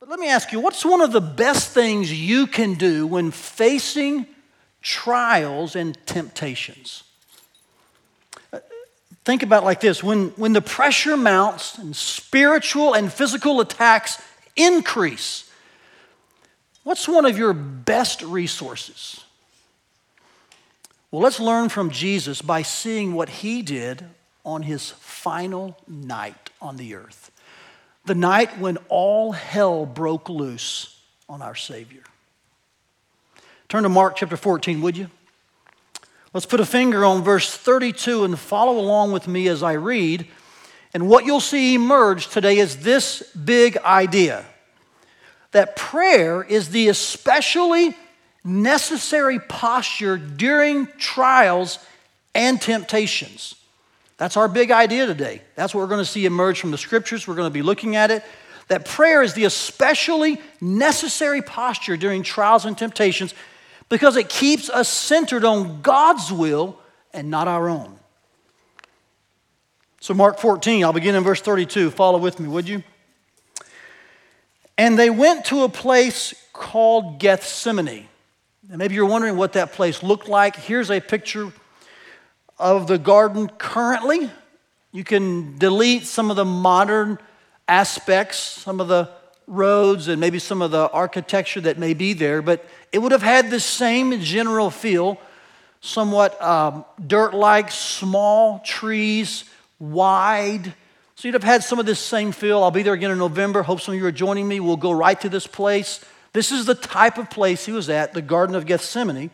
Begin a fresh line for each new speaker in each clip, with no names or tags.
But let me ask you, what's one of the best things you can do when facing trials and temptations? Uh, think about it like this when, when the pressure mounts and spiritual and physical attacks increase, what's one of your best resources? Well, let's learn from Jesus by seeing what he did on his final night on the earth the night when all hell broke loose on our Savior. Turn to Mark chapter 14, would you? Let's put a finger on verse 32 and follow along with me as I read. And what you'll see emerge today is this big idea that prayer is the especially necessary posture during trials and temptations. That's our big idea today. That's what we're going to see emerge from the scriptures. We're going to be looking at it. That prayer is the especially necessary posture during trials and temptations because it keeps us centered on God's will and not our own. So, Mark 14, I'll begin in verse 32. Follow with me, would you? And they went to a place called Gethsemane. And maybe you're wondering what that place looked like. Here's a picture of the garden currently. You can delete some of the modern aspects, some of the roads, and maybe some of the architecture that may be there, but it would have had the same general feel somewhat um, dirt like, small trees, wide. So you'd have had some of this same feel. I'll be there again in November. Hope some of you are joining me. We'll go right to this place. This is the type of place he was at, the Garden of Gethsemane.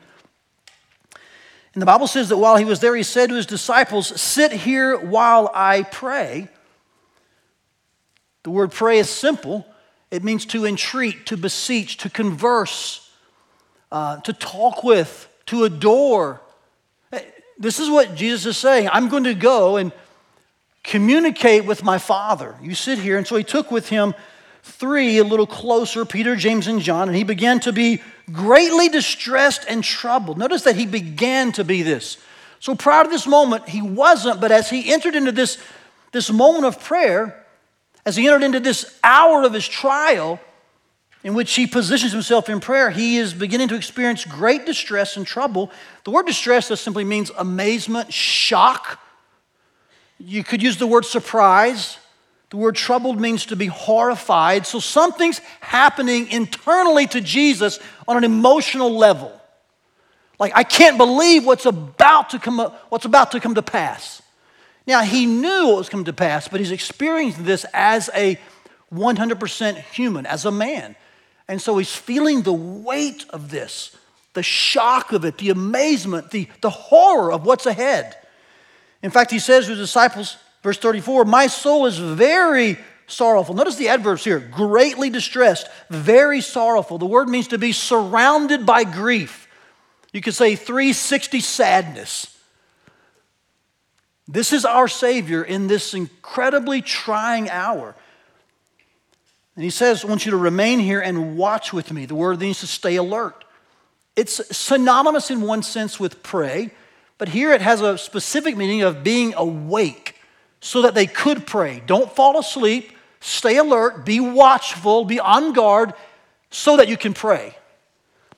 And the Bible says that while he was there, he said to his disciples, Sit here while I pray. The word pray is simple. It means to entreat, to beseech, to converse, uh, to talk with, to adore. This is what Jesus is saying. I'm going to go and communicate with my Father. You sit here. And so he took with him three a little closer Peter, James, and John, and he began to be greatly distressed and troubled. Notice that he began to be this. So prior to this moment, he wasn't, but as he entered into this, this moment of prayer, as he entered into this hour of his trial, in which he positions himself in prayer, he is beginning to experience great distress and trouble. The word distress just simply means amazement, shock. You could use the word surprise. The word troubled means to be horrified. So something's happening internally to Jesus on an emotional level. Like, I can't believe what's about to come, what's about to, come to pass. Now, he knew what was coming to pass, but he's experiencing this as a 100% human, as a man. And so he's feeling the weight of this, the shock of it, the amazement, the, the horror of what's ahead. In fact, he says to his disciples, Verse 34 My soul is very sorrowful. Notice the adverbs here greatly distressed, very sorrowful. The word means to be surrounded by grief. You could say 360 sadness. This is our Savior in this incredibly trying hour. And he says, I want you to remain here and watch with me. The word means to stay alert. It's synonymous in one sense with pray, but here it has a specific meaning of being awake so that they could pray. Don't fall asleep, stay alert, be watchful, be on guard, so that you can pray.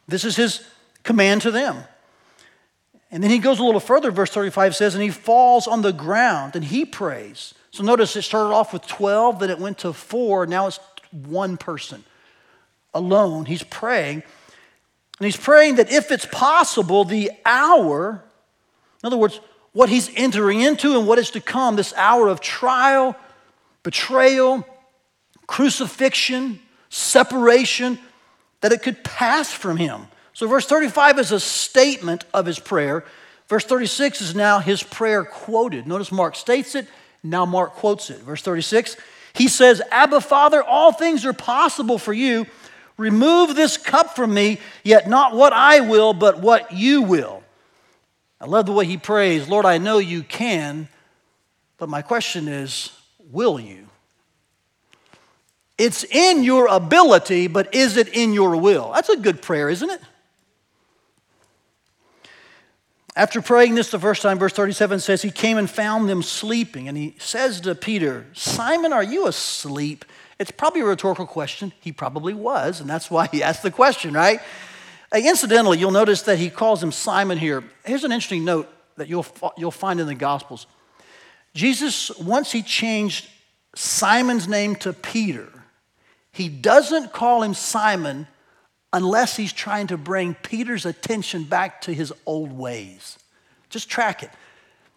This is his command to them. And then he goes a little further, verse 35 says, and he falls on the ground and he prays. So notice it started off with 12, then it went to four, now it's one person alone. He's praying. And he's praying that if it's possible, the hour, in other words, what he's entering into and what is to come this hour of trial, betrayal, crucifixion, separation, that it could pass from him. So, verse 35 is a statement of his prayer. Verse 36 is now his prayer quoted. Notice Mark states it, now Mark quotes it. Verse 36, he says, Abba, Father, all things are possible for you. Remove this cup from me, yet not what I will, but what you will. I love the way he prays, Lord, I know you can, but my question is, will you? It's in your ability, but is it in your will? That's a good prayer, isn't it? After praying this the first time, verse 37 says, He came and found them sleeping. And he says to Peter, Simon, are you asleep? It's probably a rhetorical question. He probably was, and that's why he asked the question, right? Incidentally, you'll notice that he calls him Simon here. Here's an interesting note that you'll, you'll find in the Gospels. Jesus, once he changed Simon's name to Peter, he doesn't call him Simon unless he's trying to bring Peter's attention back to his old ways. Just track it.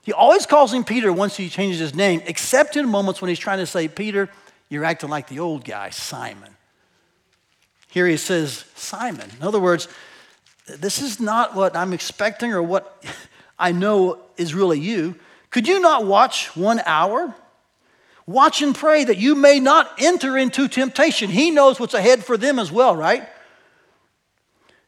He always calls him Peter once he changes his name, except in moments when he's trying to say, Peter, you're acting like the old guy, Simon. Here he says, Simon. In other words, this is not what I'm expecting or what I know is really you. Could you not watch one hour? Watch and pray that you may not enter into temptation. He knows what's ahead for them as well, right?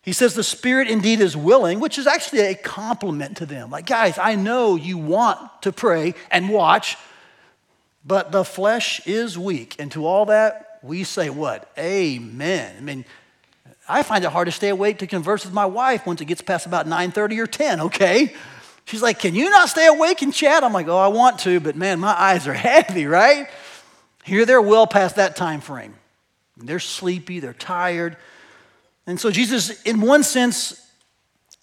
He says the spirit indeed is willing, which is actually a compliment to them. Like, guys, I know you want to pray and watch, but the flesh is weak. And to all that, we say what? Amen. I mean, I find it hard to stay awake to converse with my wife once it gets past about 9:30 or 10, okay? She's like, Can you not stay awake and chat? I'm like, Oh, I want to, but man, my eyes are heavy, right? Here they're well past that time frame. They're sleepy, they're tired. And so Jesus, in one sense,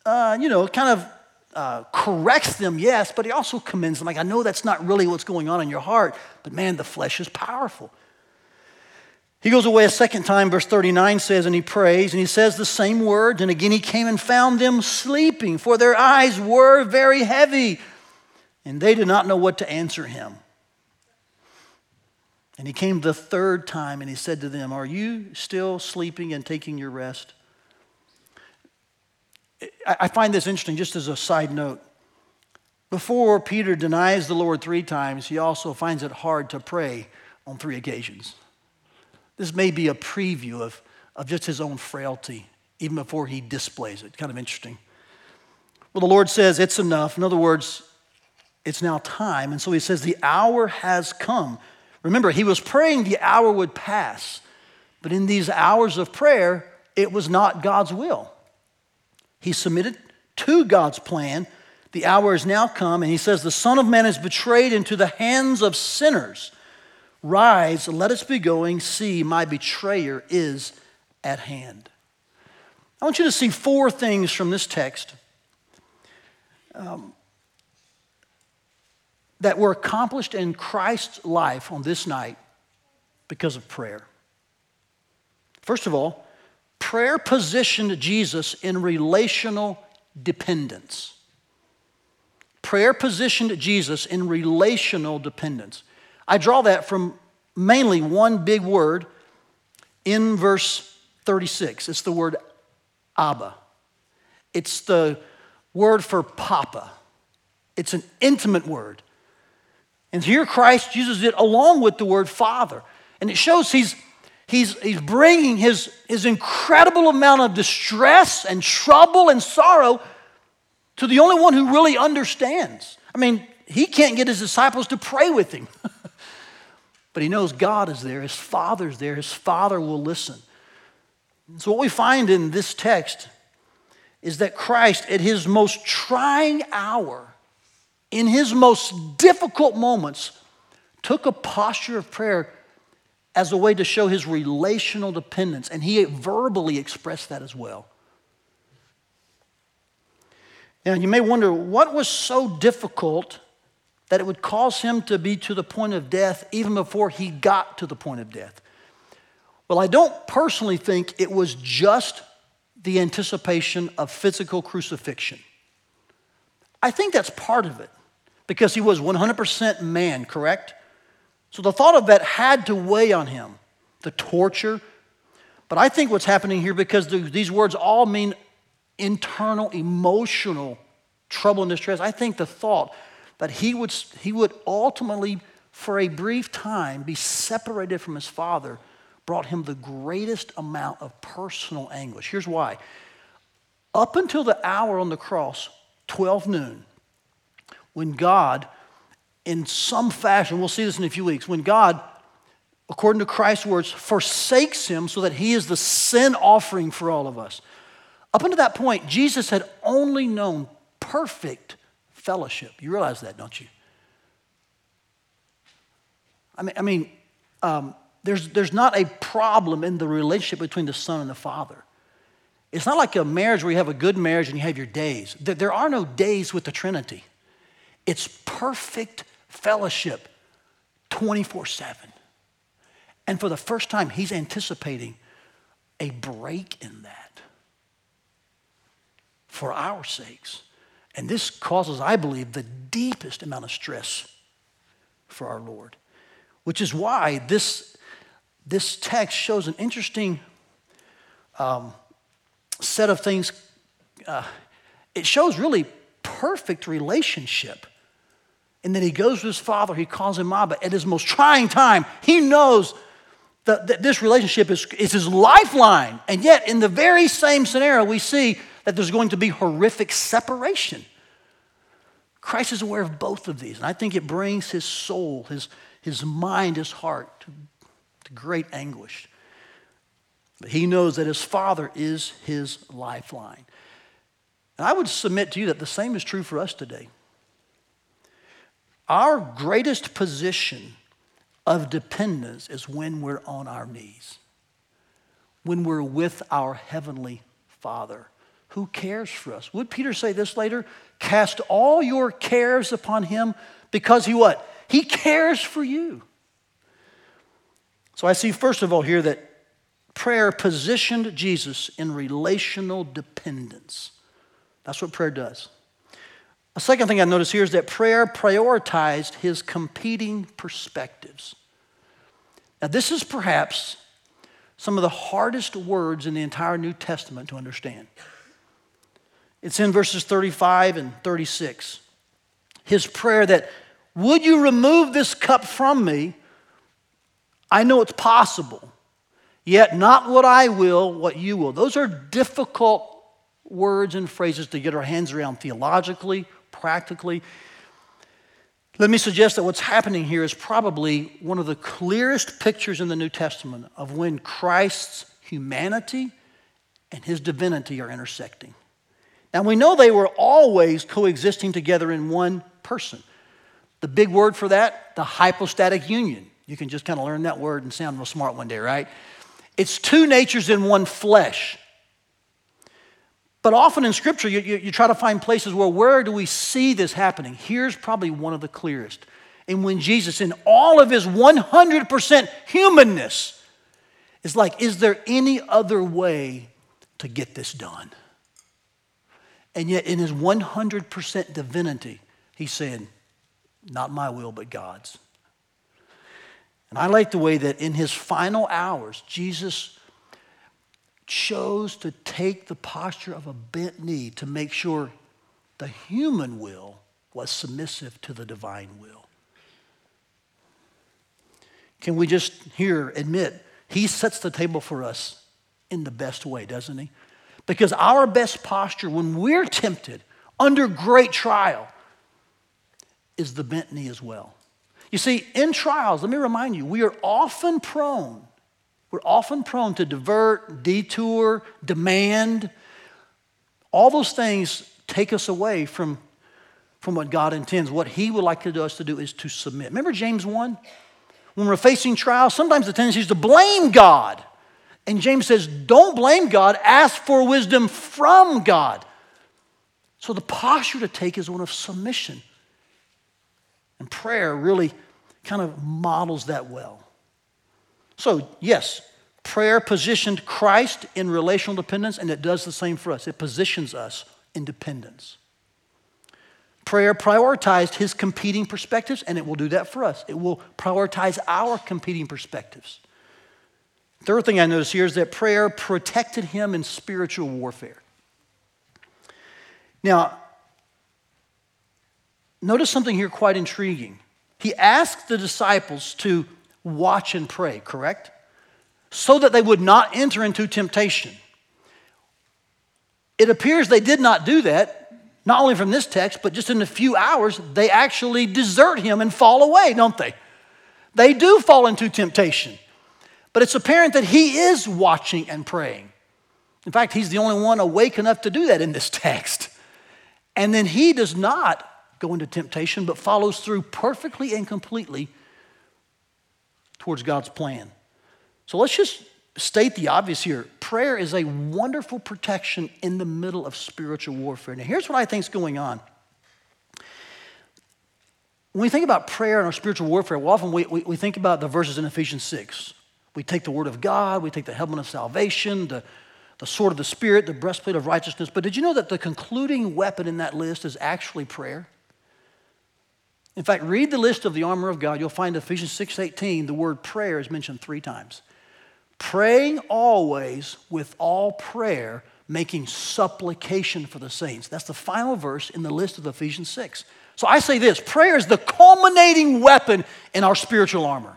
uh, you know, kind of uh, corrects them, yes, but he also commends them. Like, I know that's not really what's going on in your heart, but man, the flesh is powerful. He goes away a second time, verse 39 says, and he prays, and he says the same words. And again he came and found them sleeping, for their eyes were very heavy, and they did not know what to answer him. And he came the third time, and he said to them, Are you still sleeping and taking your rest? I find this interesting, just as a side note. Before Peter denies the Lord three times, he also finds it hard to pray on three occasions. This may be a preview of, of just his own frailty, even before he displays it. Kind of interesting. Well, the Lord says, It's enough. In other words, it's now time. And so he says, The hour has come. Remember, he was praying the hour would pass. But in these hours of prayer, it was not God's will. He submitted to God's plan. The hour has now come, and he says, The Son of Man is betrayed into the hands of sinners. Rise, let us be going. See, my betrayer is at hand. I want you to see four things from this text um, that were accomplished in Christ's life on this night because of prayer. First of all, prayer positioned Jesus in relational dependence. Prayer positioned Jesus in relational dependence. I draw that from mainly one big word in verse 36. It's the word Abba. It's the word for Papa. It's an intimate word. And here Christ uses it along with the word Father. And it shows he's, he's, he's bringing his, his incredible amount of distress and trouble and sorrow to the only one who really understands. I mean, he can't get his disciples to pray with him. but he knows God is there, his Father's there, his Father will listen. So, what we find in this text is that Christ, at his most trying hour, in his most difficult moments, took a posture of prayer as a way to show his relational dependence, and he verbally expressed that as well. Now, you may wonder what was so difficult that it would cause him to be to the point of death even before he got to the point of death? Well, I don't personally think it was just the anticipation of physical crucifixion. I think that's part of it because he was 100% man, correct? So the thought of that had to weigh on him, the torture. But I think what's happening here, because these words all mean internal, emotional trouble and distress, I think the thought that he would, he would ultimately, for a brief time, be separated from his father brought him the greatest amount of personal anguish. Here's why. Up until the hour on the cross, 12 noon, when God, in some fashion, we'll see this in a few weeks, when God, according to Christ's words, forsakes him so that he is the sin offering for all of us. Up until that point, Jesus had only known perfect fellowship. You realize that, don't you? I mean, I mean um, there's, there's not a problem in the relationship between the Son and the Father. It's not like a marriage where you have a good marriage and you have your days. There are no days with the Trinity. It's perfect fellowship 24 7. And for the first time, he's anticipating a break in that for our sakes. And this causes, I believe, the deepest amount of stress for our Lord, which is why this, this text shows an interesting um, set of things. Uh, it shows really perfect relationship And then he goes to his father, he calls him Abba. At his most trying time, he knows that, that this relationship is, is his lifeline. And yet, in the very same scenario, we see that there's going to be horrific separation. Christ is aware of both of these, and I think it brings his soul, his, his mind, his heart to, to great anguish. But he knows that his Father is his lifeline. And I would submit to you that the same is true for us today. Our greatest position of dependence is when we're on our knees, when we're with our Heavenly Father who cares for us. Would Peter say this later? Cast all your cares upon him because he what? He cares for you. So I see, first of all, here that prayer positioned Jesus in relational dependence. That's what prayer does. A second thing I notice here is that prayer prioritized his competing perspectives. Now, this is perhaps some of the hardest words in the entire New Testament to understand. It's in verses 35 and 36. His prayer that, Would you remove this cup from me? I know it's possible, yet not what I will, what you will. Those are difficult words and phrases to get our hands around theologically, practically. Let me suggest that what's happening here is probably one of the clearest pictures in the New Testament of when Christ's humanity and his divinity are intersecting. Now we know they were always coexisting together in one person. The big word for that, the hypostatic union. You can just kind of learn that word and sound real smart one day, right? It's two natures in one flesh. But often in Scripture, you, you, you, try to find places where where do we see this happening? Here's probably one of the clearest. And when Jesus, in all of his 100% humanness, is like, is there any other way to get this done? And yet, in his 100% divinity, he said, not my will, but God's. And I like the way that in his final hours, Jesus chose to take the posture of a bent knee to make sure the human will was submissive to the divine will. Can we just here admit he sets the table for us in the best way, doesn't he? Because our best posture when we're tempted under great trial is the bent knee as well. You see, in trials, let me remind you, we are often prone we're often prone to divert, detour, demand. All those things take us away from, from what God intends. What He would like us to do is to submit. Remember James 1? When we're facing trials, sometimes the tendency is to blame God. And James says, don't blame God, ask for wisdom from God. So the posture to take is one of submission. And prayer really kind of models that well. So, yes, prayer positioned Christ in relational dependence, and it does the same for us. It positions us in dependence. Prayer prioritized his competing perspectives, and it will do that for us. It will prioritize our competing perspectives. Third thing I notice here is that prayer protected him in spiritual warfare. Now, notice something here quite intriguing. He asked the disciples to watch and pray, correct? So that they would not enter into temptation. It appears they did not do that, not only from this text, but just in a few hours, they actually desert him and fall away, don't they? They do fall into temptation. But it's apparent that he is watching and praying. In fact, he's the only one awake enough to do that in this text. And then he does not go into temptation, but follows through perfectly and completely towards God's plan. So let's just state the obvious here. Prayer is a wonderful protection in the middle of spiritual warfare. Now, here's what I think is going on. When we think about prayer and our spiritual warfare, well, often we, we, we think about the verses in Ephesians 6. We take the word of God, we take the helmet of salvation, the, the sword of the Spirit, the breastplate of righteousness. But did you know that the concluding weapon in that list is actually prayer? In fact, read the list of the armor of God. You'll find Ephesians 6:18, the word prayer is mentioned three times. Praying always with all prayer, making supplication for the saints. That's the final verse in the list of Ephesians 6. So I say this prayer is the culminating weapon in our spiritual armor.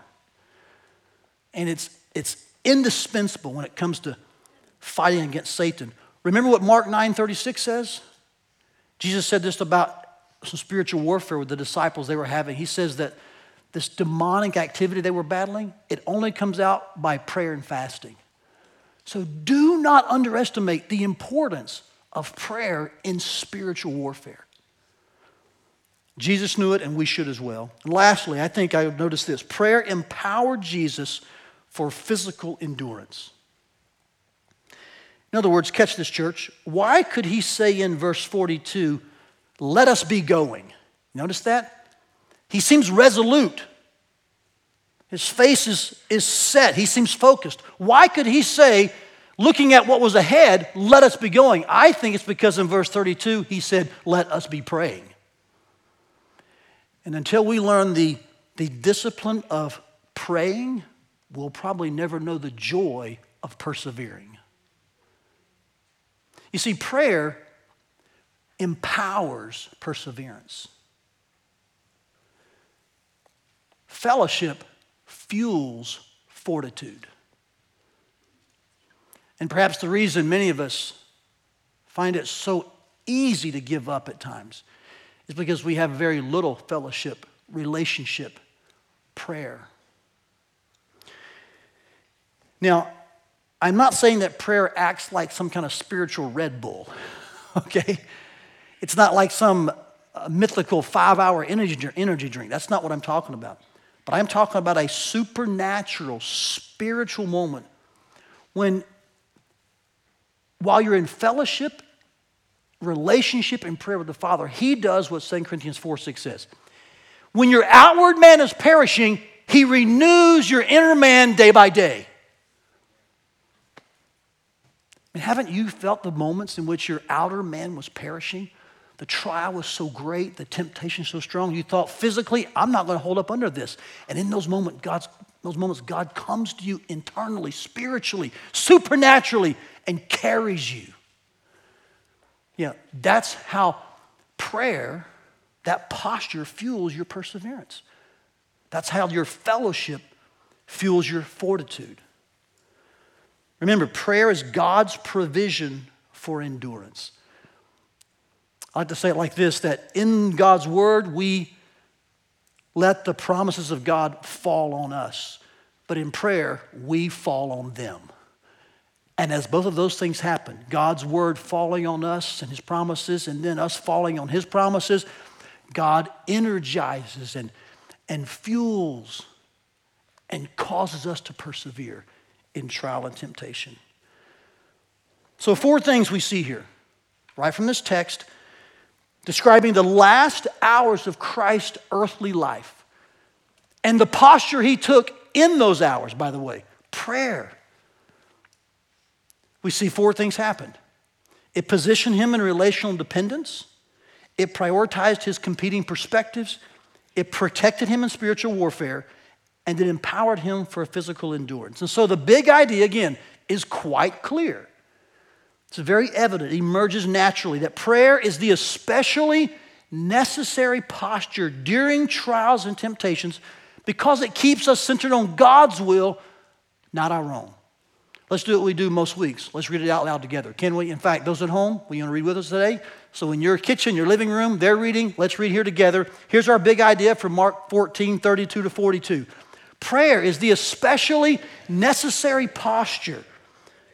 And it's, it's indispensable when it comes to fighting against Satan. Remember what Mark 9:36 says? Jesus said this about some spiritual warfare with the disciples they were having. He says that this demonic activity they were battling, it only comes out by prayer and fasting. So do not underestimate the importance of prayer in spiritual warfare. Jesus knew it, and we should as well. And lastly, I think I noticed this prayer empowered Jesus for physical endurance. In other words, catch this, church. Why could he say in verse 42, let us be going. Notice that? He seems resolute. His face is, is set. He seems focused. Why could he say, looking at what was ahead, let us be going? I think it's because in verse 32 he said, let us be praying. And until we learn the, the discipline of praying, we'll probably never know the joy of persevering. You see, prayer empowers perseverance. Fellowship fuels fortitude. And perhaps the reason many of us find it so easy to give up at times is because we have very little fellowship, relationship, prayer. Now, I'm not saying that prayer acts like some kind of spiritual Red Bull, okay? It's not like some uh, mythical five hour energy, energy drink. That's not what I'm talking about. But I'm talking about a supernatural, spiritual moment when, while you're in fellowship, relationship, and prayer with the Father, He does what 2 Corinthians 4 6 says. When your outward man is perishing, He renews your inner man day by day. And haven't you felt the moments in which your outer man was perishing? The trial was so great, the temptation so strong. You thought physically, I'm not going to hold up under this. And in those moments, God's, those moments, God comes to you internally, spiritually, supernaturally, and carries you. Yeah, that's how prayer, that posture fuels your perseverance. That's how your fellowship fuels your fortitude. Remember, prayer is God's provision for endurance. I like to say it like this that in God's word, we let the promises of God fall on us. But in prayer, we fall on them. And as both of those things happen, God's word falling on us and his promises, and then us falling on his promises, God energizes and, and fuels and causes us to persevere in trial and temptation. So, four things we see here, right from this text describing the last hours of Christ's earthly life and the posture he took in those hours, by the way prayer. We see four things happen it positioned him in relational dependence, it prioritized his competing perspectives, it protected him in spiritual warfare, and it empowered him for physical endurance. And so the big idea, again, is quite clear. It's very evident, it emerges naturally that prayer is the especially necessary posture during trials and temptations because it keeps us centered on God's will, not our own. Let's do what we do most weeks. Let's read it out loud together. Can we? In fact, those at home, you want to read with us today? So in your kitchen, your living room, they're reading. Let's read here together. Here's our big idea from Mark 14, 32 to 42. Prayer is the especially necessary posture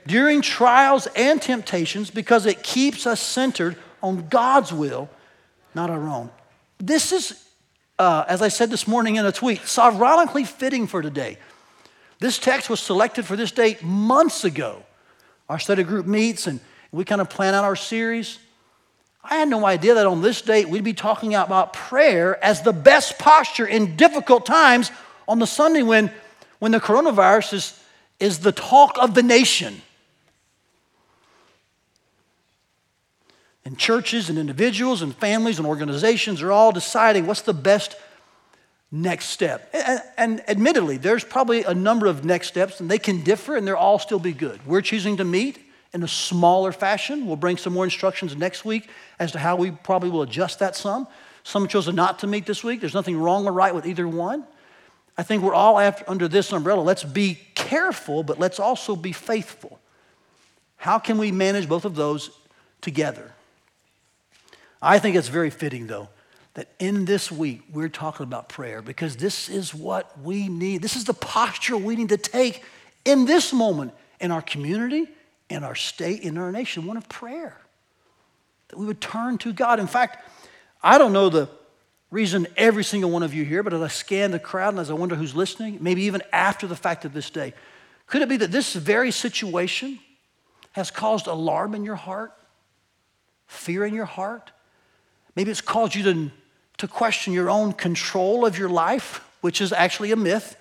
during trials and temptations because it keeps us centered on God's will, not our own. This is, uh, as I said this morning in a tweet, ironically fitting for today. This text was selected for this date months ago. Our study group meets and we kind of plan out our series. I had no idea that on this date we'd be talking about prayer as the best posture in difficult times on the Sunday when, when the coronavirus is, is the talk of the nation. And churches and individuals and families and organizations are all deciding what's the best next step. And, and, admittedly, there's probably a number of next steps, and they can differ, and they'll all still be good. We're choosing to meet in a smaller fashion. We'll bring some more instructions next week as to how we probably will adjust that some. Some chose not to meet this week. There's nothing wrong or right with either one. I think we're all after, under this umbrella. Let's be careful, but let's also be faithful. How can we manage both of those together? I think it's very fitting, though, that in this week we're talking about prayer because this is what we need. This is the posture we need to take in this moment in our community, in our state, in our nation, one of prayer. That we would turn to God. In fact, I don't know the reason every single one of you here, but as I scan the crowd and as I wonder who's listening, maybe even after the fact of this day, could it be that this very situation has caused alarm in your heart, fear in your heart? Maybe it's caused you to, to question your own control of your life, which is actually a myth.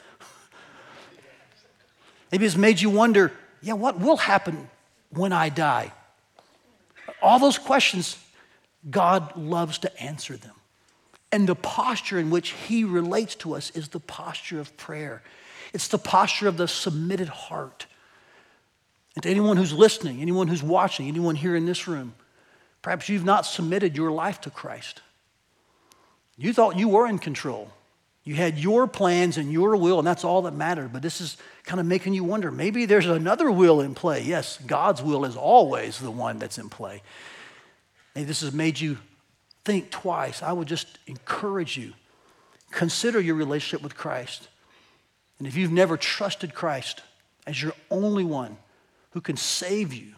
Maybe it's made you wonder, yeah, what will happen when I die? All those questions, God loves to answer them. And the posture in which He relates to us is the posture of prayer. It's the posture of the submitted heart. And to anyone who's listening, anyone who's watching, anyone here in this room, perhaps you've not submitted your life to Christ. You thought you were in control. You had your plans and your will, and that's all that mattered. But this is kind of making you wonder maybe there's another will in play. Yes, God's will is always the one that's in play. Maybe this has made you think twice. I would just encourage you consider your relationship with Christ. And if you've never trusted Christ as your only one who can save you,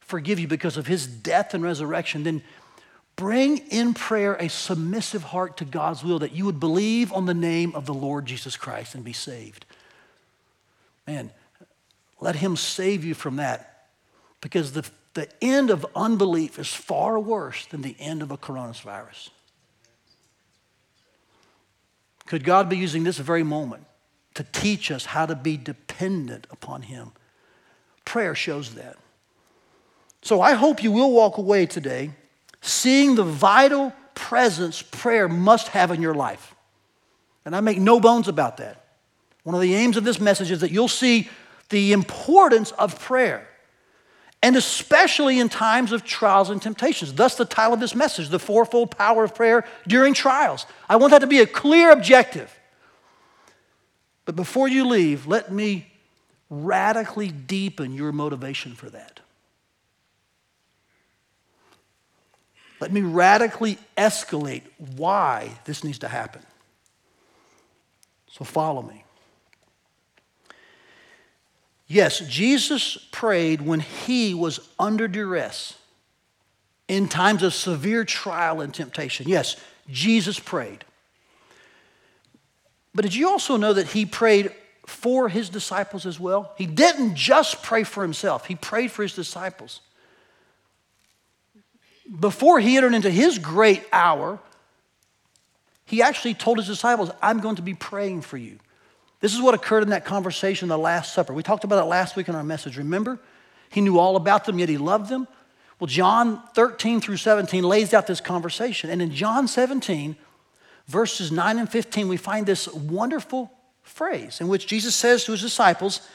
forgive you because of his death and resurrection, then bring in prayer a submissive heart to God's will that you would believe on the name of the Lord Jesus Christ and be saved. Man, let him save you from that because the the end of unbelief is far worse than the end of a coronavirus. Could God be using this very moment to teach us how to be dependent upon Him? Prayer shows that. So I hope you will walk away today seeing the vital presence prayer must have in your life. And I make no bones about that. One of the aims of this message is that you'll see the importance of prayer and especially in times of trials and temptations. Thus, the title of this message, The Fourfold Power of Prayer During Trials. I want that to be a clear objective. But before you leave, let me radically deepen your motivation for that. Let me radically escalate why this needs to happen. So follow me. Yes, Jesus prayed when he was under duress in times of severe trial and temptation. Yes, Jesus prayed. But did you also know that he prayed for his disciples as well? He didn't just pray for himself, he prayed for his disciples. Before he entered into his great hour, he actually told his disciples, I'm going to be praying for you. This is what occurred in that conversation, the Last Supper. We talked about it last week in our message. Remember? He knew all about them, yet he loved them. Well, John 13 through 17 lays out this conversation. And in John 17, verses 9 and 15, we find this wonderful phrase in which Jesus says to his disciples,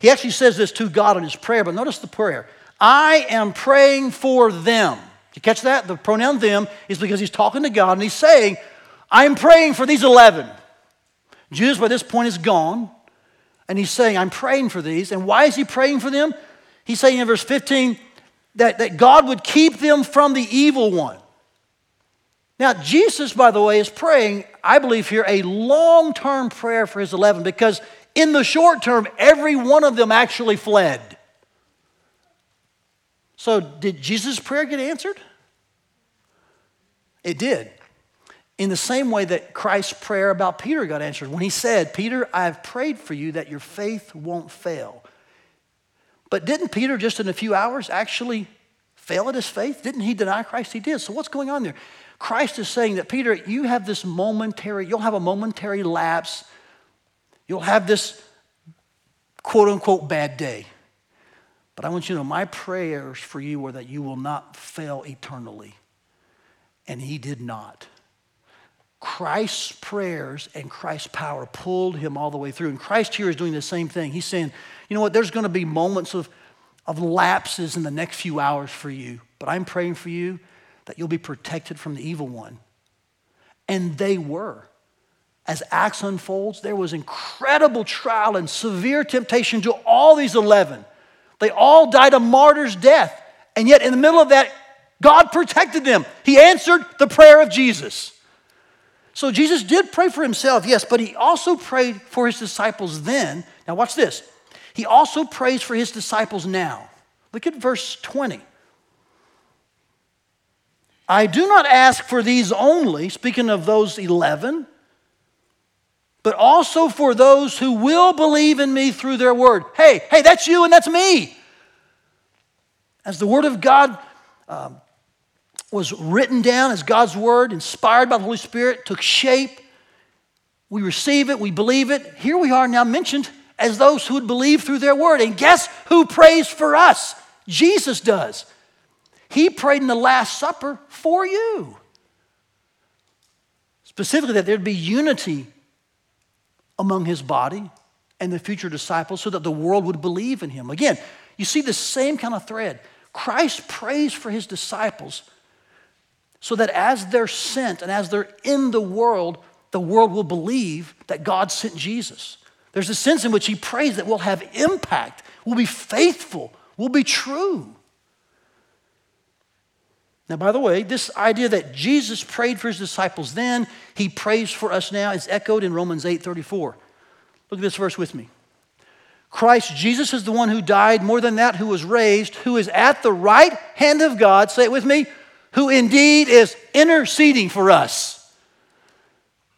he actually says this to God in his prayer, but notice the prayer I am praying for them. You catch that? The pronoun them is because he's talking to God and he's saying, I'm praying for these 11. Judas, by this point, is gone. And he's saying, I'm praying for these. And why is he praying for them? He's saying in verse 15 that, that God would keep them from the evil one. Now, Jesus, by the way, is praying, I believe here, a long term prayer for his 11 because in the short term, every one of them actually fled. So, did Jesus' prayer get answered? It did. In the same way that Christ's prayer about Peter got answered when he said, Peter, I have prayed for you that your faith won't fail. But didn't Peter just in a few hours actually fail at his faith? Didn't he deny Christ? He did. So what's going on there? Christ is saying that, Peter, you have this momentary, you'll have a momentary lapse. You'll have this quote unquote bad day. But I want you to know my prayers for you are that you will not fail eternally. And he did not. Christ's prayers and Christ's power pulled him all the way through. And Christ here is doing the same thing. He's saying, you know what, there's going to be moments of, of lapses in the next few hours for you, but I'm praying for you that you'll be protected from the evil one. And they were. As Acts unfolds, there was incredible trial and severe temptation to all these 11. They all died a martyr's death. And yet, in the middle of that, God protected them. He answered the prayer of Jesus. So Jesus did pray for himself, yes, but he also prayed for his disciples then. Now, watch this. He also prays for his disciples now. Look at verse 20. I do not ask for these only, speaking of those 11, but also for those who will believe in me through their word. Hey, hey, that's you and that's me. As the word of God um, was written down, as God's word, inspired by the Holy Spirit, took shape, we receive it, we believe it. Here we are now mentioned as those who would believe through their word. And guess who prays for us? Jesus does. He prayed in the Last Supper for you. Specifically, that there'd be unity among his body and the future disciples so that the world would believe in him. Again, you see the same kind of thread. Christ prays for his disciples so that as they're sent and as they're in the world, the world will believe that God sent Jesus. There's a sense in which he prays that we'll have impact, we'll be faithful, we'll be true. Now, by the way, this idea that Jesus prayed for his disciples then, he prays for us now, is echoed in Romans 8 34. Look at this verse with me. Christ Jesus is the one who died, more than that, who was raised, who is at the right hand of God, say it with me, who indeed is interceding for us.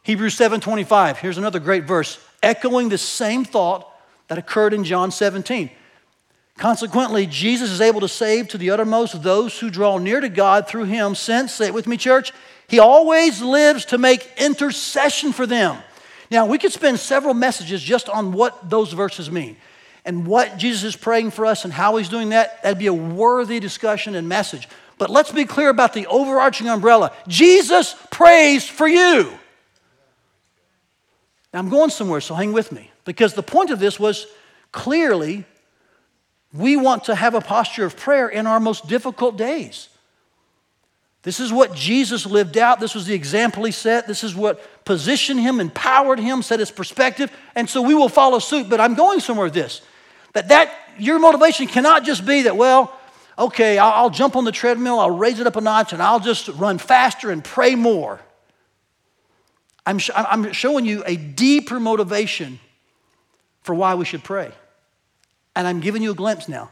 Hebrews 7:25. Here's another great verse, echoing the same thought that occurred in John 17. Consequently, Jesus is able to save to the uttermost those who draw near to God through him, since, say it with me, church, he always lives to make intercession for them. Now, we could spend several messages just on what those verses mean and what Jesus is praying for us and how he's doing that. That'd be a worthy discussion and message. But let's be clear about the overarching umbrella Jesus prays for you. Now, I'm going somewhere, so hang with me. Because the point of this was clearly we want to have a posture of prayer in our most difficult days. This is what Jesus lived out. This was the example he set. This is what positioned him, empowered him, set his perspective. And so we will follow suit. But I'm going somewhere with this. That, that your motivation cannot just be that, well, okay, I'll, jump on the treadmill, I'll raise it up a notch, and I'll just run faster and pray more. I'm, sh- I'm showing you a deeper motivation for why we should pray. And I'm giving you a glimpse now.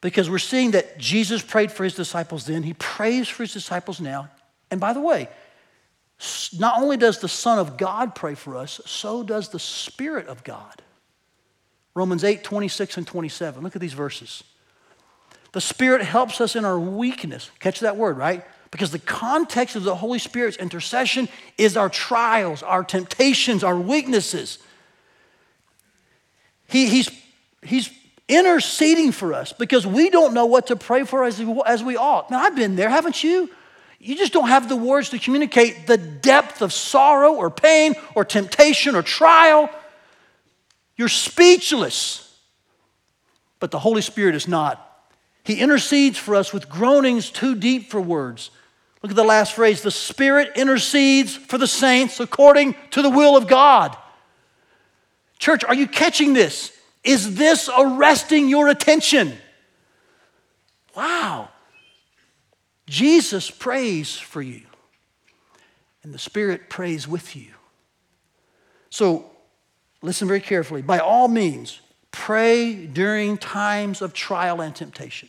Because we're seeing that Jesus prayed for his disciples then, he prays for his disciples now. And by the way, not only does the Son of God pray for us, so does the Spirit of God. Romans 8, 26 and 27. Look at these verses. The Spirit helps us in our weakness. Catch that word, right? Because the context of the Holy Spirit's intercession is our trials, our temptations, our weaknesses. He, he's He's interceding for us because we don't know what to pray for as, as we ought. Now, I've been there, haven't you? You just don't have the words to communicate the depth of sorrow or pain or temptation or trial. You're speechless. But the Holy Spirit is not. He intercedes for us with groanings too deep for words. Look at the last phrase the Spirit intercedes for the saints according to the will of God. Church, are you catching this? Is this arresting your attention? Wow. Jesus prays for you, and the Spirit prays with you. So, listen very carefully. By all means, pray during times of trial and temptation.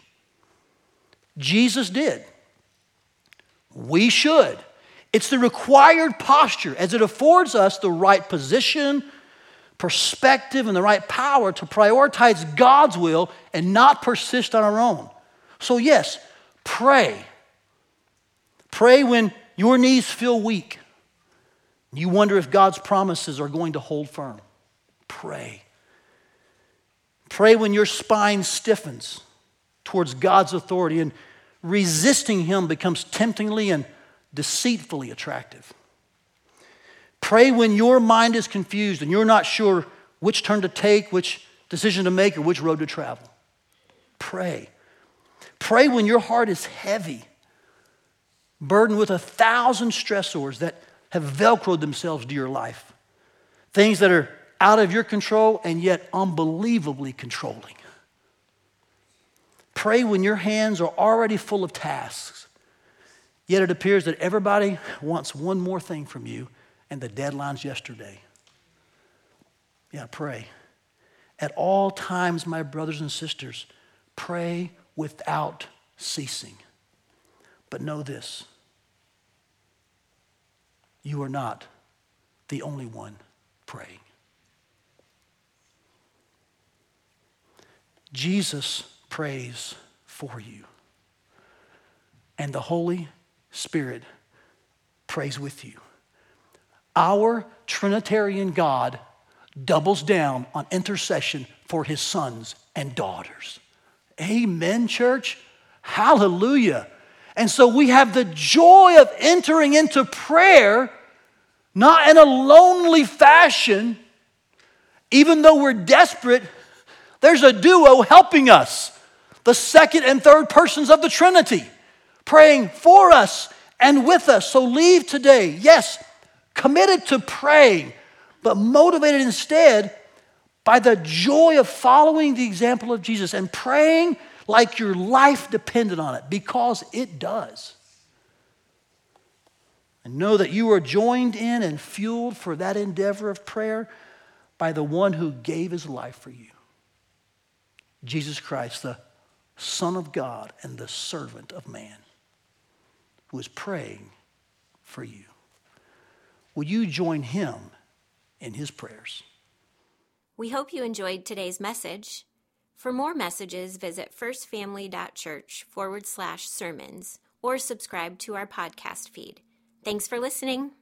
Jesus did. We should. It's the required posture as it affords us the right position, perspective, and the right power to prioritize God's will and not persist on our own. So, yes, pray. Pray when your knees feel weak. You wonder if God's promises are going to hold firm. Pray. Pray when your spine stiffens towards God's authority and resisting Him becomes temptingly and deceitfully attractive. Pray when your mind is confused and you're not sure which turn to take, which decision to make, or which road to travel. Pray. Pray when your heart is heavy, burdened with a thousand stressors that have velcroed themselves to your life. Things that are out of your control and yet unbelievably controlling. Pray when your hands are already full of tasks, yet it appears that everybody wants one more thing from you, and the deadline's yesterday. Yeah, pray. At all times, my brothers and sisters, pray without ceasing. But know this you are not the only one praying. Jesus prays for you. And the Holy Spirit prays with you. Our Trinitarian God doubles down on intercession for his sons and daughters. Amen, church. Hallelujah. And so we have the joy of entering into prayer, not in a lonely fashion, even though we're desperate, there's a duo helping us the second and third persons of the Trinity, praying for us and with us. So leave today, yes, committed to praying, but motivated instead by the joy of following the example of Jesus and praying like your life depended on it, because it does. And know that you are joined in and fueled for that endeavor of prayer by the one who gave his life for you Jesus Christ, the Son of God and the servant of man, who is praying for you. Will you join him in his prayers?
We hope you enjoyed today's message. For more messages, visit firstfamily.church forward slash sermons or subscribe to our podcast feed. Thanks for listening.